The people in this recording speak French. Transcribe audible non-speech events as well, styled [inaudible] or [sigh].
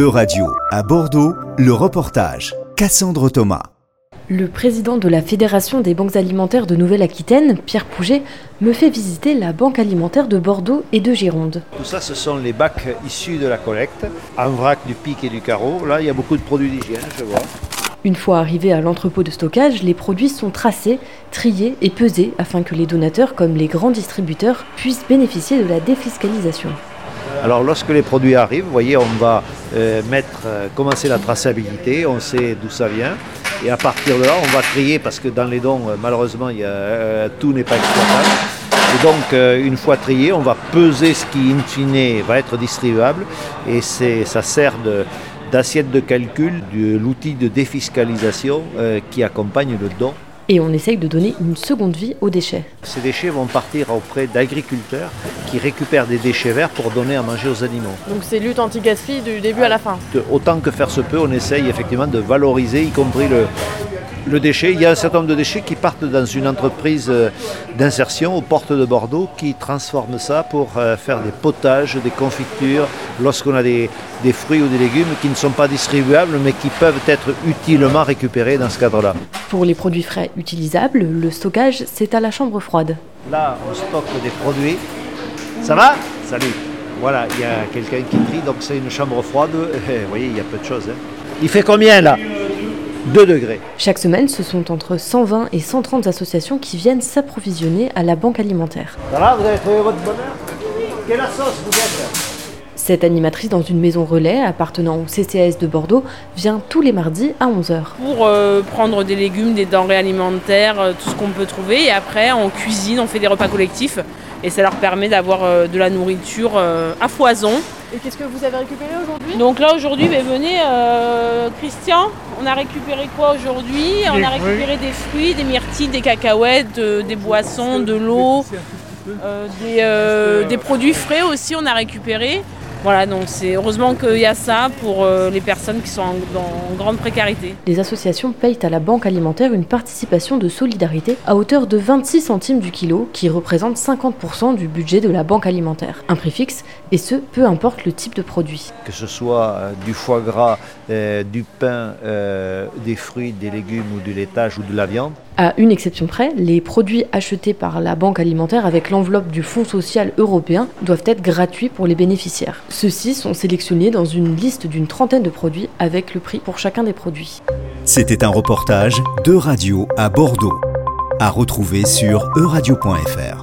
E-Radio, à Bordeaux, le reportage. Cassandre Thomas. Le président de la Fédération des banques alimentaires de Nouvelle-Aquitaine, Pierre Pouget, me fait visiter la banque alimentaire de Bordeaux et de Gironde. Tout ça, ce sont les bacs issus de la collecte, en vrac du pic et du carreau. Là, il y a beaucoup de produits d'hygiène, je vois. Une fois arrivés à l'entrepôt de stockage, les produits sont tracés, triés et pesés afin que les donateurs, comme les grands distributeurs, puissent bénéficier de la défiscalisation. Alors lorsque les produits arrivent, vous voyez, on va euh, euh, commencer la traçabilité, on sait d'où ça vient. Et à partir de là, on va trier parce que dans les dons, euh, malheureusement, tout n'est pas exploitable. Et donc, une fois trié, on va peser ce qui, in fine, va être distribuable. Et ça sert d'assiette de, calcul de l'outil de défiscalisation qui accompagne le don et on essaye de donner une seconde vie aux déchets. Ces déchets vont partir auprès d'agriculteurs qui récupèrent des déchets verts pour donner à manger aux animaux. Donc c'est lutte anti-gaspi du début à la fin Autant que faire se peut, on essaye effectivement de valoriser, y compris le, le déchet. Il y a un certain nombre de déchets qui partent dans une entreprise euh, d'insertion aux portes de Bordeaux qui transforme ça pour euh, faire des potages, des confitures, lorsqu'on a des, fruits ou des légumes qui ne sont pas distribuables mais qui peuvent être utilement récupérés dans ce cadre-là. Pour les produits frais utilisables, le stockage, c'est à la chambre froide. Là, on stocke des produits. Ça va? Salut Voilà, il y a quelqu'un qui trie, donc c'est une chambre froide. [laughs] Vous voyez, il y a peu de choses. Hein. Il fait combien là? 2 degrés. Chaque semaine, ce sont entre 120 et 130 associations qui viennent s'approvisionner à la banque alimentaire. Va, vous avez trouvé votre bonheur? Quelle sauce vous êtes? Cette animatrice dans une maison relais appartenant au CCAS de Bordeaux vient tous les mardis à 11h. Pour euh, prendre des légumes, des denrées alimentaires, euh, tout ce qu'on peut trouver. Et après, on cuisine, on fait des repas collectifs. Et ça leur permet d'avoir euh, de la nourriture à foison. Et qu'est-ce que vous avez récupéré aujourd'hui? Donc là aujourd'hui, ben, venez Christian, on a récupéré quoi aujourd'hui? On a récupéré des fruits, des myrtilles, des cacahuètes, des boissons, de l'eau, des, des produits frais aussi on a récupéré. Voilà, donc c'est heureusement qu'il y a ça pour euh, les personnes qui sont en, en, grande précarité. Les associations payent à la banque alimentaire une participation de solidarité à hauteur de 26 centimes du kilo, qui représente 50% du budget de la banque alimentaire. Un prix fixe, et ce, peu importe le type de produit. Que ce soit euh, du foie gras, euh, du pain, des fruits, des légumes ou du laitage ou de la viande, à une exception près, les produits achetés par la banque alimentaire avec l'enveloppe du Fonds social européen doivent être gratuits pour les bénéficiaires. Ceux-ci sont sélectionnés dans une liste d'une trentaine de produits avec le prix pour chacun des produits. C'était un reportage de Radio à Bordeaux, à retrouver sur euradio.fr.